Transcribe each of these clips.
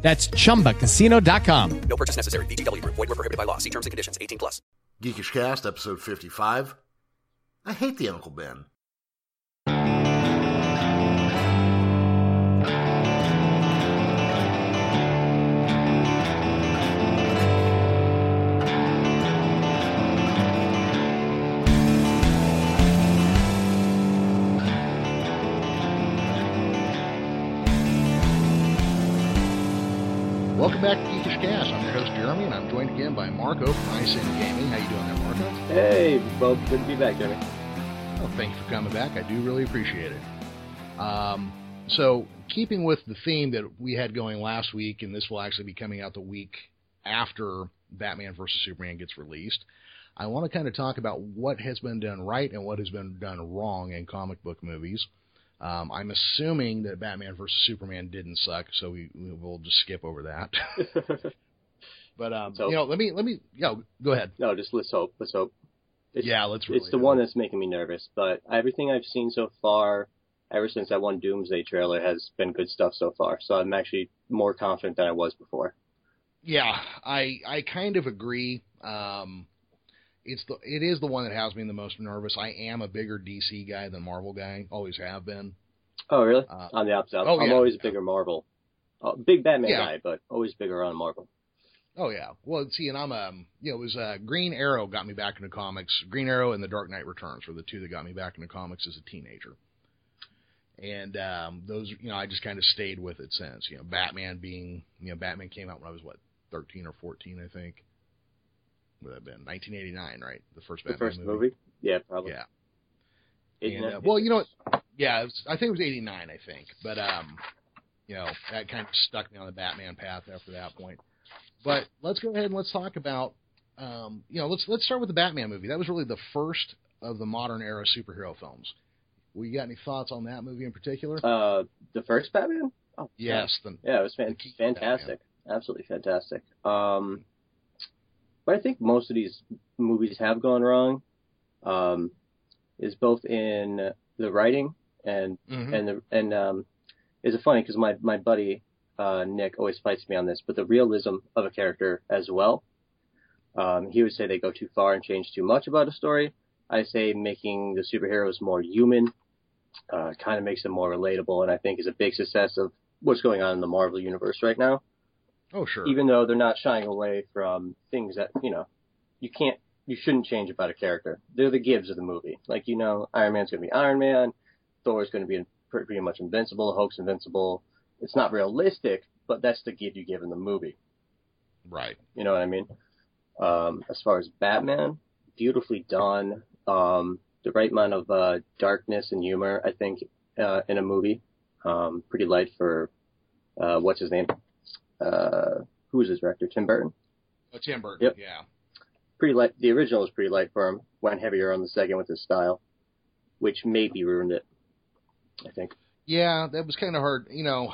That's chumbacasino.com. No purchase necessary. VGW Group. Void were prohibited by law. See terms and conditions. 18 plus. Geekish Cast, episode 55. I hate the Uncle Ben. Welcome back to Geekish Cast. I'm your host Jeremy, and I'm joined again by Marco from ISN Gaming. How you doing there, Marco? Hey, well, good to be back, Jeremy. Oh, thank you for coming back. I do really appreciate it. Um, so, keeping with the theme that we had going last week, and this will actually be coming out the week after Batman vs Superman gets released, I want to kind of talk about what has been done right and what has been done wrong in comic book movies. Um, I'm assuming that Batman vs Superman didn't suck, so we, we will just skip over that. but um, So- you know, let me let me yeah, go ahead. no, just let's hope. Let's hope. It's, yeah, let's. Really it's the one that's making me nervous, but everything I've seen so far, ever since that one Doomsday trailer, has been good stuff so far. So I'm actually more confident than I was before. Yeah, I I kind of agree. Um, it's the it is the one that has me the most nervous. I am a bigger DC guy than Marvel guy, always have been. Oh, really? Uh, on the opposite. oh, I'm yeah. always a bigger Marvel. Uh, big Batman Yeah. guy, but always bigger on Marvel. Oh yeah. Well, see, and I'm um, you know, it was uh, Green Arrow got me back into comics. Green Arrow and The Dark Knight Returns were the two that got me back into comics as a teenager. And um, those, you know, I just kind of stayed with it since. You know, Batman being, you know, Batman came out when I was what, 13 or 14, I think. Would have been 1989, right? The first The Batman first movie? Yeah, probably. Yeah. And, uh, well, you know, what? yeah, it was, I think it was '89, I think, but um, you know, that kind of stuck me on the Batman path after that point. But let's go ahead and let's talk about, um, you know, let's let's start with the Batman movie. That was really the first of the modern era superhero films. Well, you got any thoughts on that movie in particular? Uh, the first Batman? Oh, yes, the, Yeah, it was fan- fantastic. Absolutely fantastic. Um, but I think most of these movies have gone wrong. Um, is both in the writing and Mhm. and the and um, is it funny because my my buddy uh, Nick always fights me on this, but the realism of a character as well. Um, he would say they go too far and change too much about a story. I say making the superheroes more human uh, kind of makes them more relatable, and I think is a big success of what's going on in the Marvel universe right now. Oh sure, Even though they're not shying away from things that you know you can't, you shouldn't change about a character. They're the gives of the movie. Like you know, Iron Man's going to be Iron Man, Thor's going to be pretty pretty much invincible, Hulk's invincible. It's not realistic, but that's the give you give in the movie. right. You know what I mean? Um, as far as Batman, beautifully done. Um, the right amount of uh, darkness and humor, I think, uh, in a movie. Um, pretty light for uh, what's his name? Uh, who's his director? Tim Burton. Oh, Tim Burton. Yep. Yeah. Pretty light. The original was pretty light for him. Went heavier on the second with his style, which maybe ruined it. I think. Yeah, that was kind of hard. You know,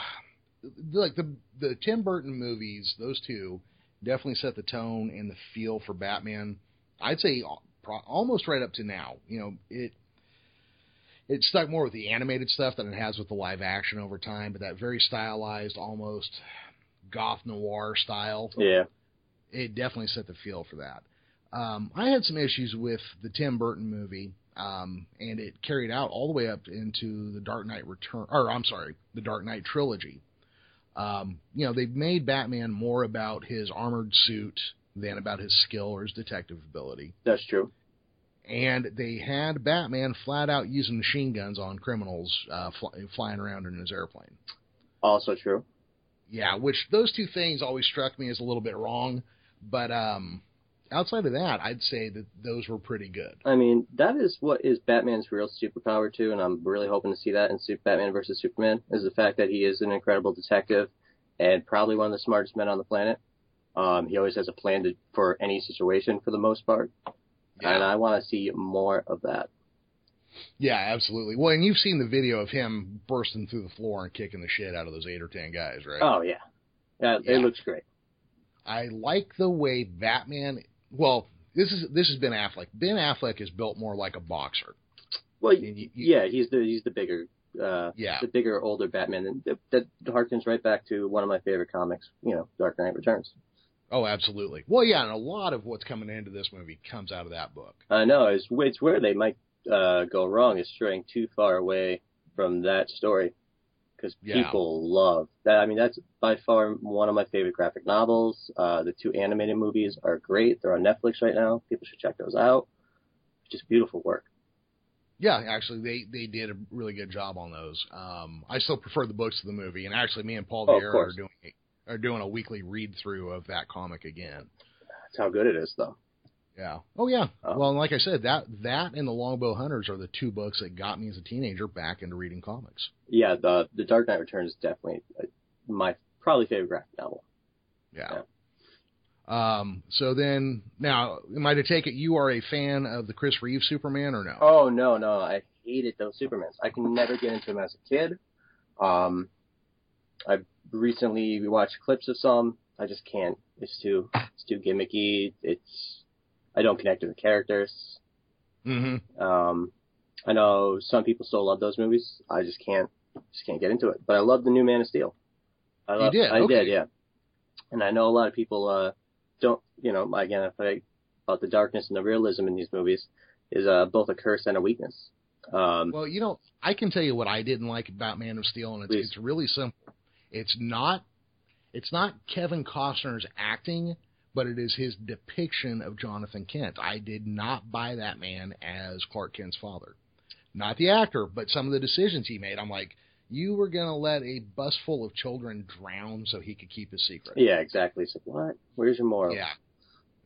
like the the Tim Burton movies, those two definitely set the tone and the feel for Batman. I'd say almost right up to now. You know, it it stuck more with the animated stuff than it has with the live action over time, but that very stylized, almost goth noir style Yeah. it definitely set the feel for that. Um, I had some issues with the Tim Burton movie, um, and it carried out all the way up into the Dark Knight Return, or I'm sorry, the Dark Knight trilogy. Um, you know, they've made Batman more about his armored suit than about his skill or his detective ability. That's true. And they had Batman flat out using machine guns on criminals uh, fly, flying around in his airplane. Also true. Yeah, which those two things always struck me as a little bit wrong, but um, outside of that, I'd say that those were pretty good. I mean, that is what is Batman's real superpower too, and I'm really hoping to see that in Sup- Batman versus Superman. Is the fact that he is an incredible detective and probably one of the smartest men on the planet. Um, he always has a plan to, for any situation for the most part, Yeah. and I want to see more of that. Yeah, absolutely. Well, and you've seen the video of him bursting through the floor and kicking the shit out of those eight or ten guys, right? Oh yeah, yeah, Yeah. it looks great. I like the way Batman. Well, this is this has Ben Affleck. Ben Affleck is built more like a boxer. Well, you- you- yeah, he's the he's the bigger, uh, Yeah. the bigger older Batman, and that, that harkens right back to one of my favorite comics, you know, Dark Knight Returns. Oh, absolutely. Well, yeah, and a lot of what's coming into this movie comes out of that book. I know it's it's where they might uh, go wrong is straying too far away from that story because Yeah. people love that. I mean, that's by far one of my favorite graphic novels. Uh, the two animated movies are great. They're on Netflix right now. People should check those out. Just beautiful work. Yeah, actually, they they did a really good job on those. Um, I still prefer the books to the movie, and actually, me and Paul Oh, Vieira are doing are doing a weekly read through of that comic again. That's how good it is, though. Yeah. Oh yeah. Oh. Well, and like I said, that that and the Longbow Hunters are the two books that got me as a teenager back into reading comics. Yeah, the the Dark Knight Returns is definitely uh, my probably favorite graphic novel. Yeah. Um. So then, now, am I to take it you are a fan of the Chris Reeve Superman or no? Oh no, no, I hated those Supermans. I can never get into them as a kid. Um, I've recently watched clips of some. I just can't. It's too, it's too gimmicky. It's, I don't connect to the characters. Mm-hmm. Um, I know some people still love those movies. I just can't, just can't get into it. But I love the new Man of Steel. I You love, did? I Okay. did, yeah. And I know a lot of people uh don't, you know, again, if I about the darkness and the realism in these movies is uh both a curse and a weakness. Um, Well, you know, I can tell you what I didn't like about Man of Steel, and it's Please. it's really simple. It's not it's not Kevin Costner's acting, but it is his depiction of Jonathan Kent. I did not buy that man as Clark Kent's father. Not the actor, but some of the decisions he made. I'm like, you were gonna let a bus full of children drown so he could keep his secret. yeah, exactly. So what? Where's your moral? Yeah.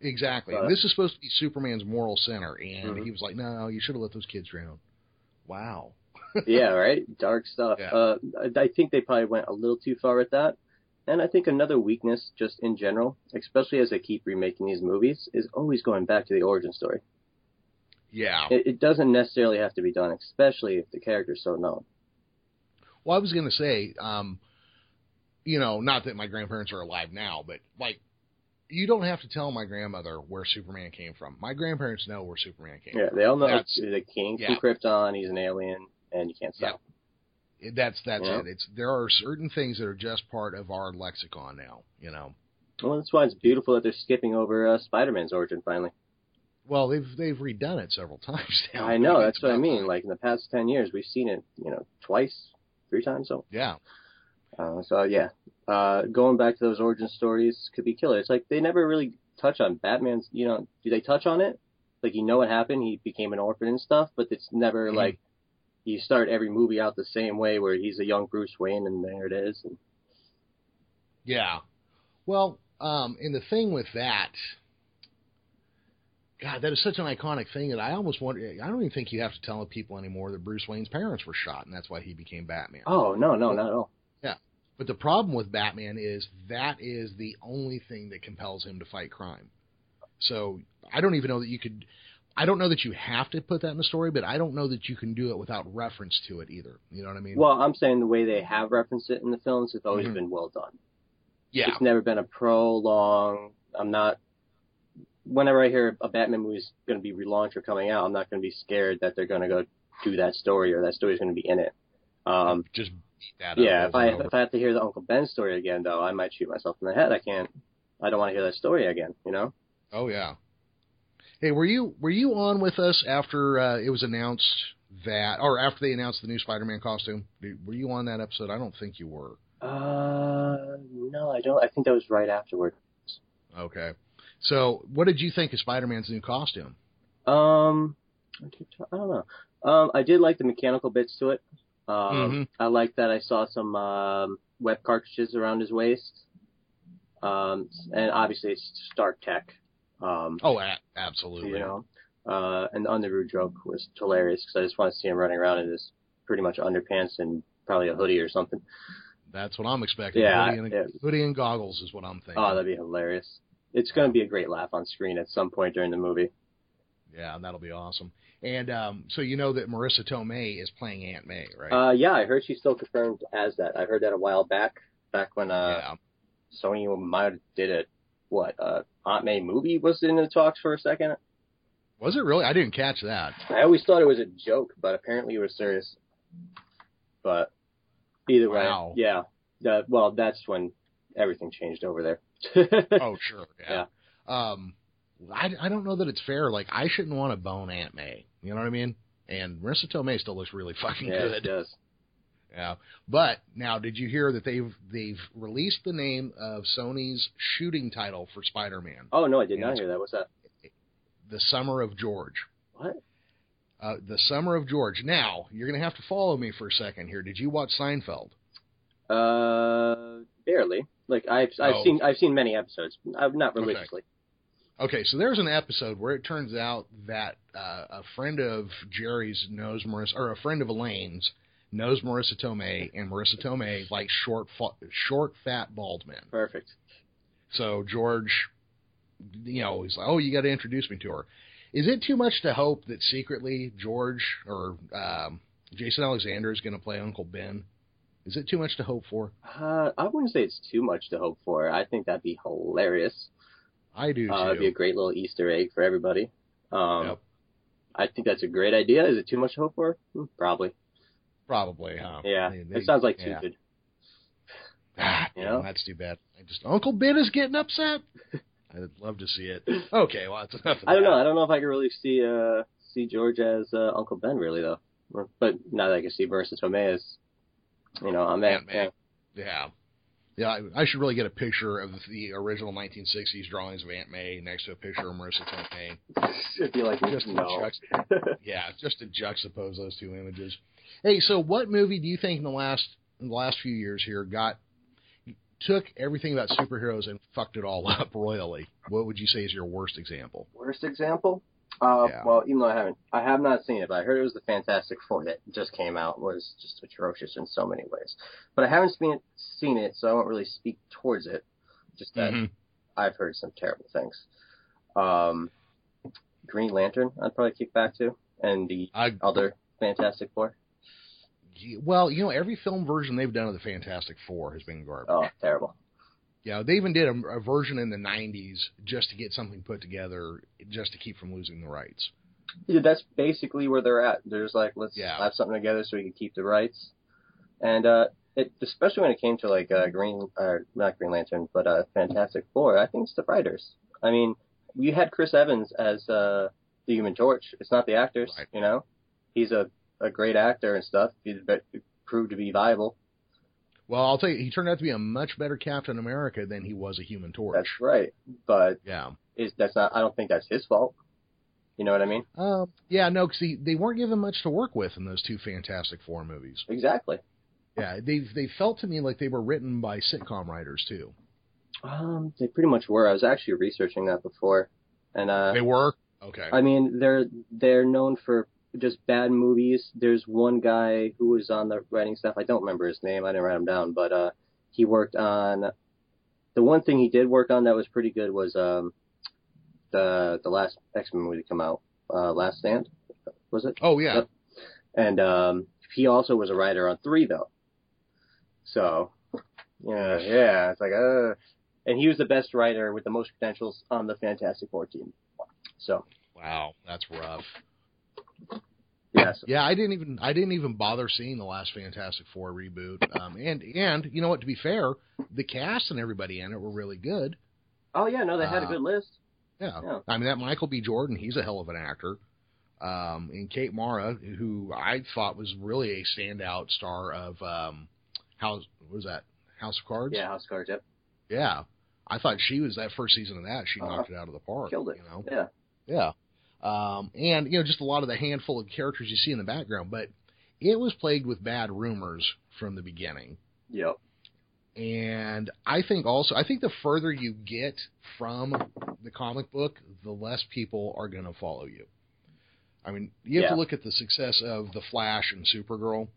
Exactly. Uh, this is supposed to be Superman's moral center, and Mhm. he was like, "No, you should have let those kids drown." Wow. yeah, right. Dark stuff. Yeah. Uh, I I think they probably went a little too far with that. And I think another weakness, just in general, especially as they keep remaking these movies, is always going back to the origin story. Yeah. It, it doesn't necessarily have to be done, especially if the character's so known. Well, I was going to say, um, you know, not that my grandparents are alive now, but like, you don't have to tell my grandmother where Superman came from. My grandparents know where Superman came Yeah, from. Yeah, they all know That's the king yeah. from Krypton. He's an alien, and you can't stop. That's that's Yeah. it. It's there are certain things that are just part of our lexicon now. You know. Well, that's why it's beautiful that they're skipping over uh, Spider-Man's origin finally. Well, they've they've redone it several times now. I know that's what I mean. Like in the past ten years, we've seen it, you know, twice, three times. So, Yeah. uh, so yeah, uh, going back to those origin stories could be killer. It's like they never really touch on Batman's. You know, do they touch on it? Like you know what happened? He became an orphan and stuff, but it's never Mhm. like you start every movie out the same way, where he's a young Bruce Wayne, and there it is. And, Yeah. Well, um, and the thing with that, God, that is such an iconic thing that I almost wonder. I don't even think you have to tell people anymore that Bruce Wayne's parents were shot, and that's why he became Batman. oh no, no, not at all. Yeah, but the problem with Batman is that is the only thing that compels him to fight crime. So I don't even know that you could. I don't know that you have to put that in the story, but I don't know that you can do it without reference to it either. You know what I mean? Well, I'm saying the way they have referenced it in the films, it's always Mhm. been well done. yeah, It's never been a prolong. I'm not. Whenever I hear a Batman movie is going to be relaunched or coming out, I'm not going to be scared that they're going to go do that story or that story is going to be in it. Um, just beat that. yeah, up if I if I have to hear the Uncle Ben story again, though, I might shoot myself in the head. I can't. I don't want to hear that story again. You know. Oh yeah. Hey, were you were you on with us after uh, it was announced that, or after they announced the new Spider-Man costume? Were you on that episode? I don't think you were. Uh, no, I don't. I think that was right afterward. Okay. So, what did you think of Spider-Man's new costume? Um, I don't know. Um, I did like the mechanical bits to it. Um, Mhm. I like that I saw some um, web cartridges around his waist. Um, and obviously it's Stark Tech. Um, Oh, a- absolutely. you know, uh, and the Underoos joke was hilarious because I just want to see him running around in his pretty much underpants and probably a hoodie or something. That's what I'm expecting. Yeah, hoodie and, hoodie and goggles is what I'm thinking. Oh, that'd be hilarious. It's going to be a great laugh on screen at some point during the movie. yeah, that'll be awesome. And um, so you know that Marisa Tomei is playing Aunt May, right? Uh, yeah, I heard she's still confirmed as that. I heard that a while back, back when uh, yeah. Sony might did it. What uh, Aunt May movie was in the talks for a second. Was it really? I didn't catch that. I always thought it was a joke, but apparently it was serious. But either way, yeah. Well, that's when everything changed over there. oh, sure. Yeah. Um, I, I don't know that it's fair. Like, I shouldn't want to bone Aunt May. You know what I mean? And Marisa Tomei still looks really fucking yeah, good. it does. Yeah. But now, did you hear that they've they've released the name of Sony's shooting title for Spider-Man, Oh no, I did Yeah, not hear that. What's that? The Summer of George? What? Uh, the Summer of George. Now, you're going to have to follow me for a second here. Did you watch Seinfeld? Uh, barely. Like I've I've Oh. seen I've seen many episodes. i not Okay. religiously. Okay, so there's an episode where it turns out that uh, a friend of Jerry's knows Marisa, or a friend of Elaine's knows Marisa Tomei, and Marisa Tomei likes short, fa- short, fat, bald men. Perfect. So George, you know, he's like, "Oh, you got to introduce me to her." Is it too much to hope that secretly George or um, Jason Alexander is going to play Uncle Ben? Is it too much to hope for? Uh, I wouldn't say it's too much to hope for. I think that'd be hilarious. I do Uh, it'd be a great little Easter egg for everybody. Um, Yep. I think that's a great idea. Is it too much to hope for? Hmm, Probably. Probably, huh? Yeah. They- they- it sounds like yeah. Cupid. Ah, You know? that's too bad. I just Uncle Ben is getting upset. I'd love to see it. Okay, well, that's enough. Of I don't that. know. I don't know if I could really see uh see George as uh, Uncle Ben really though. But now that I can see Marisa Tomei as, you know, I'm Aunt at, May. yeah. Yeah. Yeah, I, I should really get a picture of the original 1960s drawings of Aunt May next to a picture of Marisa Tomei. It'd be like Just no. yeah, just to juxtapose those two images. Hey, so what movie do you think in the last in the last few years here got took everything about superheroes and fucked it all up royally? What would you say is your worst example? Worst example? Uh, Yeah. well, even though I haven't, I have not seen it, but I heard it was the Fantastic Four that just came out was just atrocious in so many ways. But I haven't seen it, seen it, so I won't really speak towards it. Just that Mhm. I've heard some terrible things. Um, Green Lantern, I'd probably kick back to, and the I other Fantastic Four. well, you know, every film version they've done of the Fantastic Four has been garbage. Oh, terrible. Yeah, they even did a, a version in the '90s just to get something put together, just to keep from losing the rights. Yeah, that's basically where they're at. They're just like, let's Yeah. have something together so we can keep the rights. And uh, it, especially when it came to like uh, Green, uh, not Green Lantern, but uh, Fantastic Four, I think it's the writers. I mean, you had Chris Evans as uh, the Human Torch. It's not the actors, Right. you know. He's a a great actor and stuff. He's proved to be viable. Well, I'll tell you, he turned out to be a much better Captain America than he was a Human Torch. That's right. But yeah. is that's not? I don't think that's his fault. You know what I mean? Um, yeah, no, because they weren't given much to work with in those two Fantastic Four movies. Exactly. Yeah, they they felt to me like they were written by sitcom writers too. Um, they pretty much were. I was actually researching that before, and uh, They were okay. I mean, they're they're known for just bad movies. There's one guy who was on the writing staff. I don't remember his name. I didn't write him down, but uh, he worked on the one thing he did work on that was pretty good was um the the last X Men movie to come out, uh, Last Stand, was it? oh yeah, Yep. And um, he also was a writer on three though. So, yeah, yeah, it's like uh, and he was the best writer with the most credentials on the Fantastic Four team. So, wow, that's rough. Yes, Yeah, I didn't even I didn't even bother seeing the last Fantastic Four reboot. Um, and and you know what? To be fair, the cast and everybody in it were really good. Oh yeah, no, they had a Uh, good list. Yeah. Yeah. I mean that Michael B. Jordan, he's a hell of an actor. Um, and Kate Mara, who I thought was really a standout star of um, House, what was that House of Cards? Yeah, House of Cards. Yep, Yeah. I thought she was that first season of that. She Uh-huh. knocked it out of the park. killed it. You know. Yeah, Yeah. Um, and, you know, just a lot of the handful of characters you see in the background, but it was plagued with bad rumors from the beginning. yep, And I think also, I think the further you get from the comic book, the less people are going to follow you. I mean, you have Yeah. to look at the success of The Flash and Supergirl.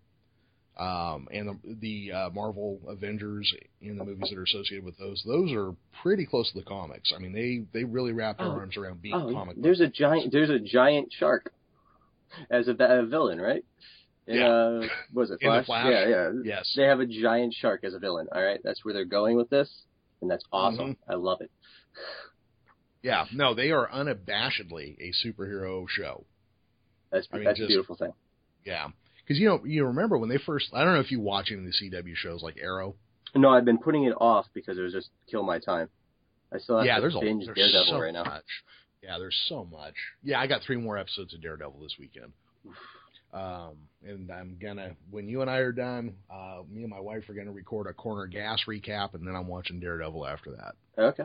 Um, and the, the uh, Marvel Avengers in the movies that are associated with those, those are pretty close to the comics. I mean, they they really wrap their Oh. arms around being Oh, comic. there's a giant there's a giant shark as a, a villain, right? In, Yeah. Uh, was it Flash? Flash? Yeah, yeah. Yes. They have a giant shark as a villain. All right, that's where they're going with this, and that's awesome. Mm-hmm. I love it. Yeah, no, they are unabashedly a superhero show. That's I mean, that's just- a beautiful thing. Yeah, because you know you remember when they first. I don't know if you watch any of the CW shows like Arrow. No, I've been putting it off because it was just kill my time. I still have yeah, to there's a binge there's Daredevil so right now. much. Yeah, there's so much. Yeah, I got three more episodes of Daredevil this weekend. Um, and I'm gonna when you and I are done, uh, me and my wife are gonna record a corner gas recap, and then I'm watching Daredevil after that. Okay.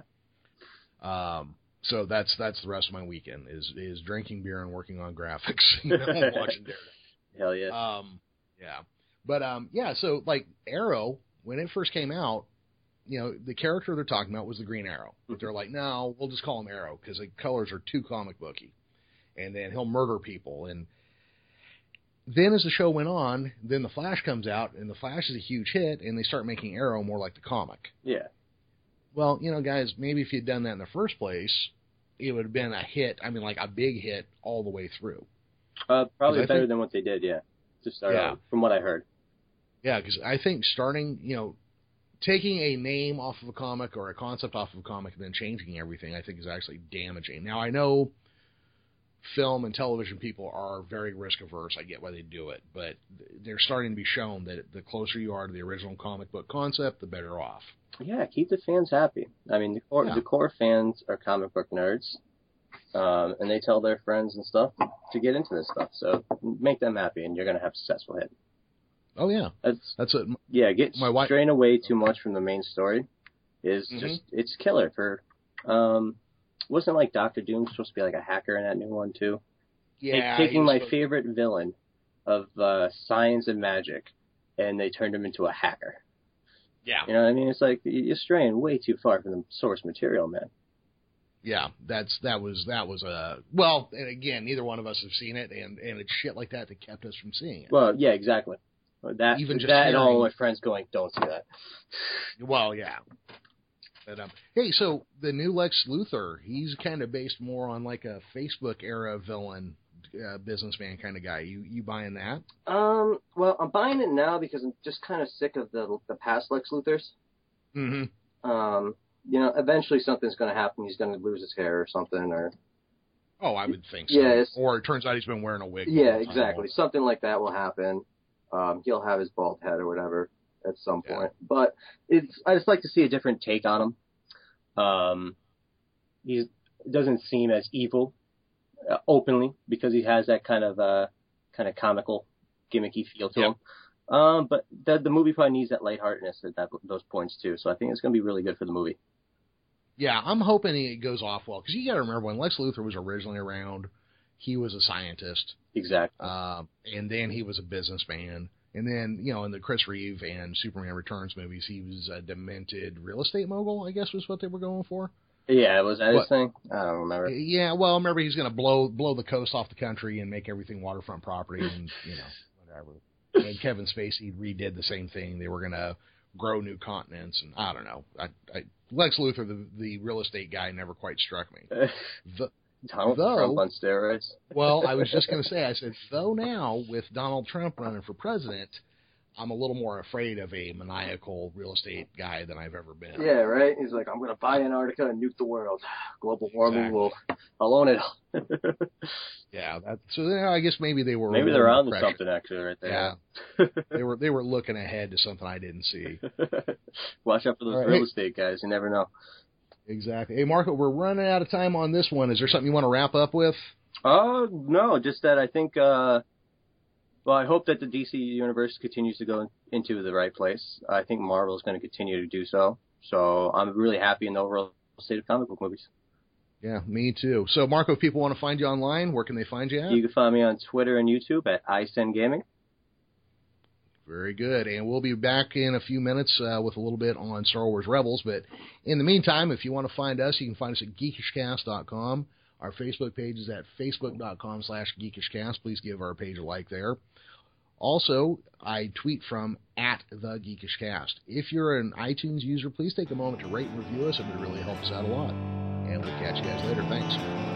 Um, so that's that's the rest of my weekend is is drinking beer and working on graphics. You know, and watching Daredevil. Hell yeah. Um, yeah, but um, yeah. So like Arrow, when it first came out, you know, the character they're talking about was the Green Arrow. But they're like, no, we'll just call him Arrow because the colors are too comic booky, and then he'll murder people. And then as the show went on, then the Flash comes out, and the Flash is a huge hit, and they start making Arrow more like the comic. yeah. Well, you know, guys, maybe if you'd done that in the first place, it would have been a hit. I mean, like a big hit all the way through. Uh, probably better think- than what they did. Yeah. To start Yeah. out, from what I heard. Yeah, because I think starting, you know, taking a name off of a comic or a concept off of a comic and then changing everything, I think is actually damaging. Now I know film and television people are very risk averse. I get why they do it, but they're starting to be shown that the closer you are to the original comic book concept, the better off. Yeah, keep the fans happy. I mean, the core Yeah. the core fans are comic book nerds, um, and they tell their friends and stuff to get into this stuff. So make them happy, and you're gonna have a successful hit. Oh yeah, That's that's it. yeah. Get My wife- straying away too much from the main story is Mhm. just it's killer for. Um, wasn't like Doctor Doom supposed to be like a hacker in that new one too? Yeah, taking my was- favorite villain of uh, science and magic, and they turned him into a hacker. Yeah, You know what I mean? It's like you're straying way too far from the source material, man. Yeah. That's that was that was a well. And again, neither one of us have seen it, and and it's shit like that that kept us from seeing it. Well, yeah, exactly. That Even just that and all my friends going, don't see that. Well, yeah. But, um, hey, so the new Lex Luthor, he's kind of based more on like a Facebook era villain, uh, businessman kind of guy. You you buying that? Um, well, I'm buying it now because I'm just kind of sick of the the past Lex Luthors. Mm-hmm. Um, you know, eventually something's going to happen. He's going to lose his hair or something, or Oh, I would think so. Yeah, Or it turns out he's been wearing a wig. yeah, exactly. Something like that will happen. Um, he'll have his bald head or whatever at some Yeah. point. But it's I just like to see a different take on him. Um, he doesn't seem as evil uh, openly because he has that kind of uh kind of comical, gimmicky feel to Yeah. him. Um, but the the movie probably needs that lightheartedness at that those points too. So I think it's going to be really good for the movie. Yeah, I'm hoping it goes off well because you got to remember when Lex Luthor was originally around, he was a scientist, Exactly. um, and then he was a businessman. And then, you know, in the Chris Reeve and Superman Returns movies, he was a demented real estate mogul, I guess was what they were going for. yeah, was that what- his thing? I don't remember. Yeah, well, remember he's going to blow blow the coast off the country and make everything waterfront property, and you know whatever. And Kevin Spacey redid the same thing. They were going to grow new continents, and I don't know. I, I Lex Luthor, the the real estate guy, never quite struck me. The, Donald Though- Trump on steroids. well, I was just going to say, I said, though now with Donald Trump running for president, I'm a little more afraid of a maniacal real estate guy than I've ever been. Yeah, right. He's like, I'm gonna buy Antarctica and nuke the world. Global warming Exactly. will, I'll own it. Yeah. That, so you know, I guess maybe they were. Maybe they're on to something actually right there. Yeah. they were they were looking ahead to something I didn't see. Watch out for those All right. real estate guys. You never know. Exactly. Hey, Marco, we're running out of time on this one. Is there something you want to wrap up with? Oh no, just that I think. uh Well, I hope that the DC universe continues to go into the right place. I think Marvel is going to continue to do so. So I'm really happy in the overall state of comic book movies. Yeah, me too. So, Marco, if people want to find you online, where can they find you at? You can find me on Twitter and YouTube at iSend Gaming. Very good. And we'll be back in a few minutes uh, with a little bit on Star Wars Rebels. But in the meantime, if you want to find us, you can find us at geekishcast.com. Our Facebook page is at facebook.com slash geekishcast. Please give our page a like there. Also, I tweet from at the geekishcast. If you're an iTunes user, please take a moment to rate and review us. It would really help us out a lot. And we'll catch you guys later. Thanks.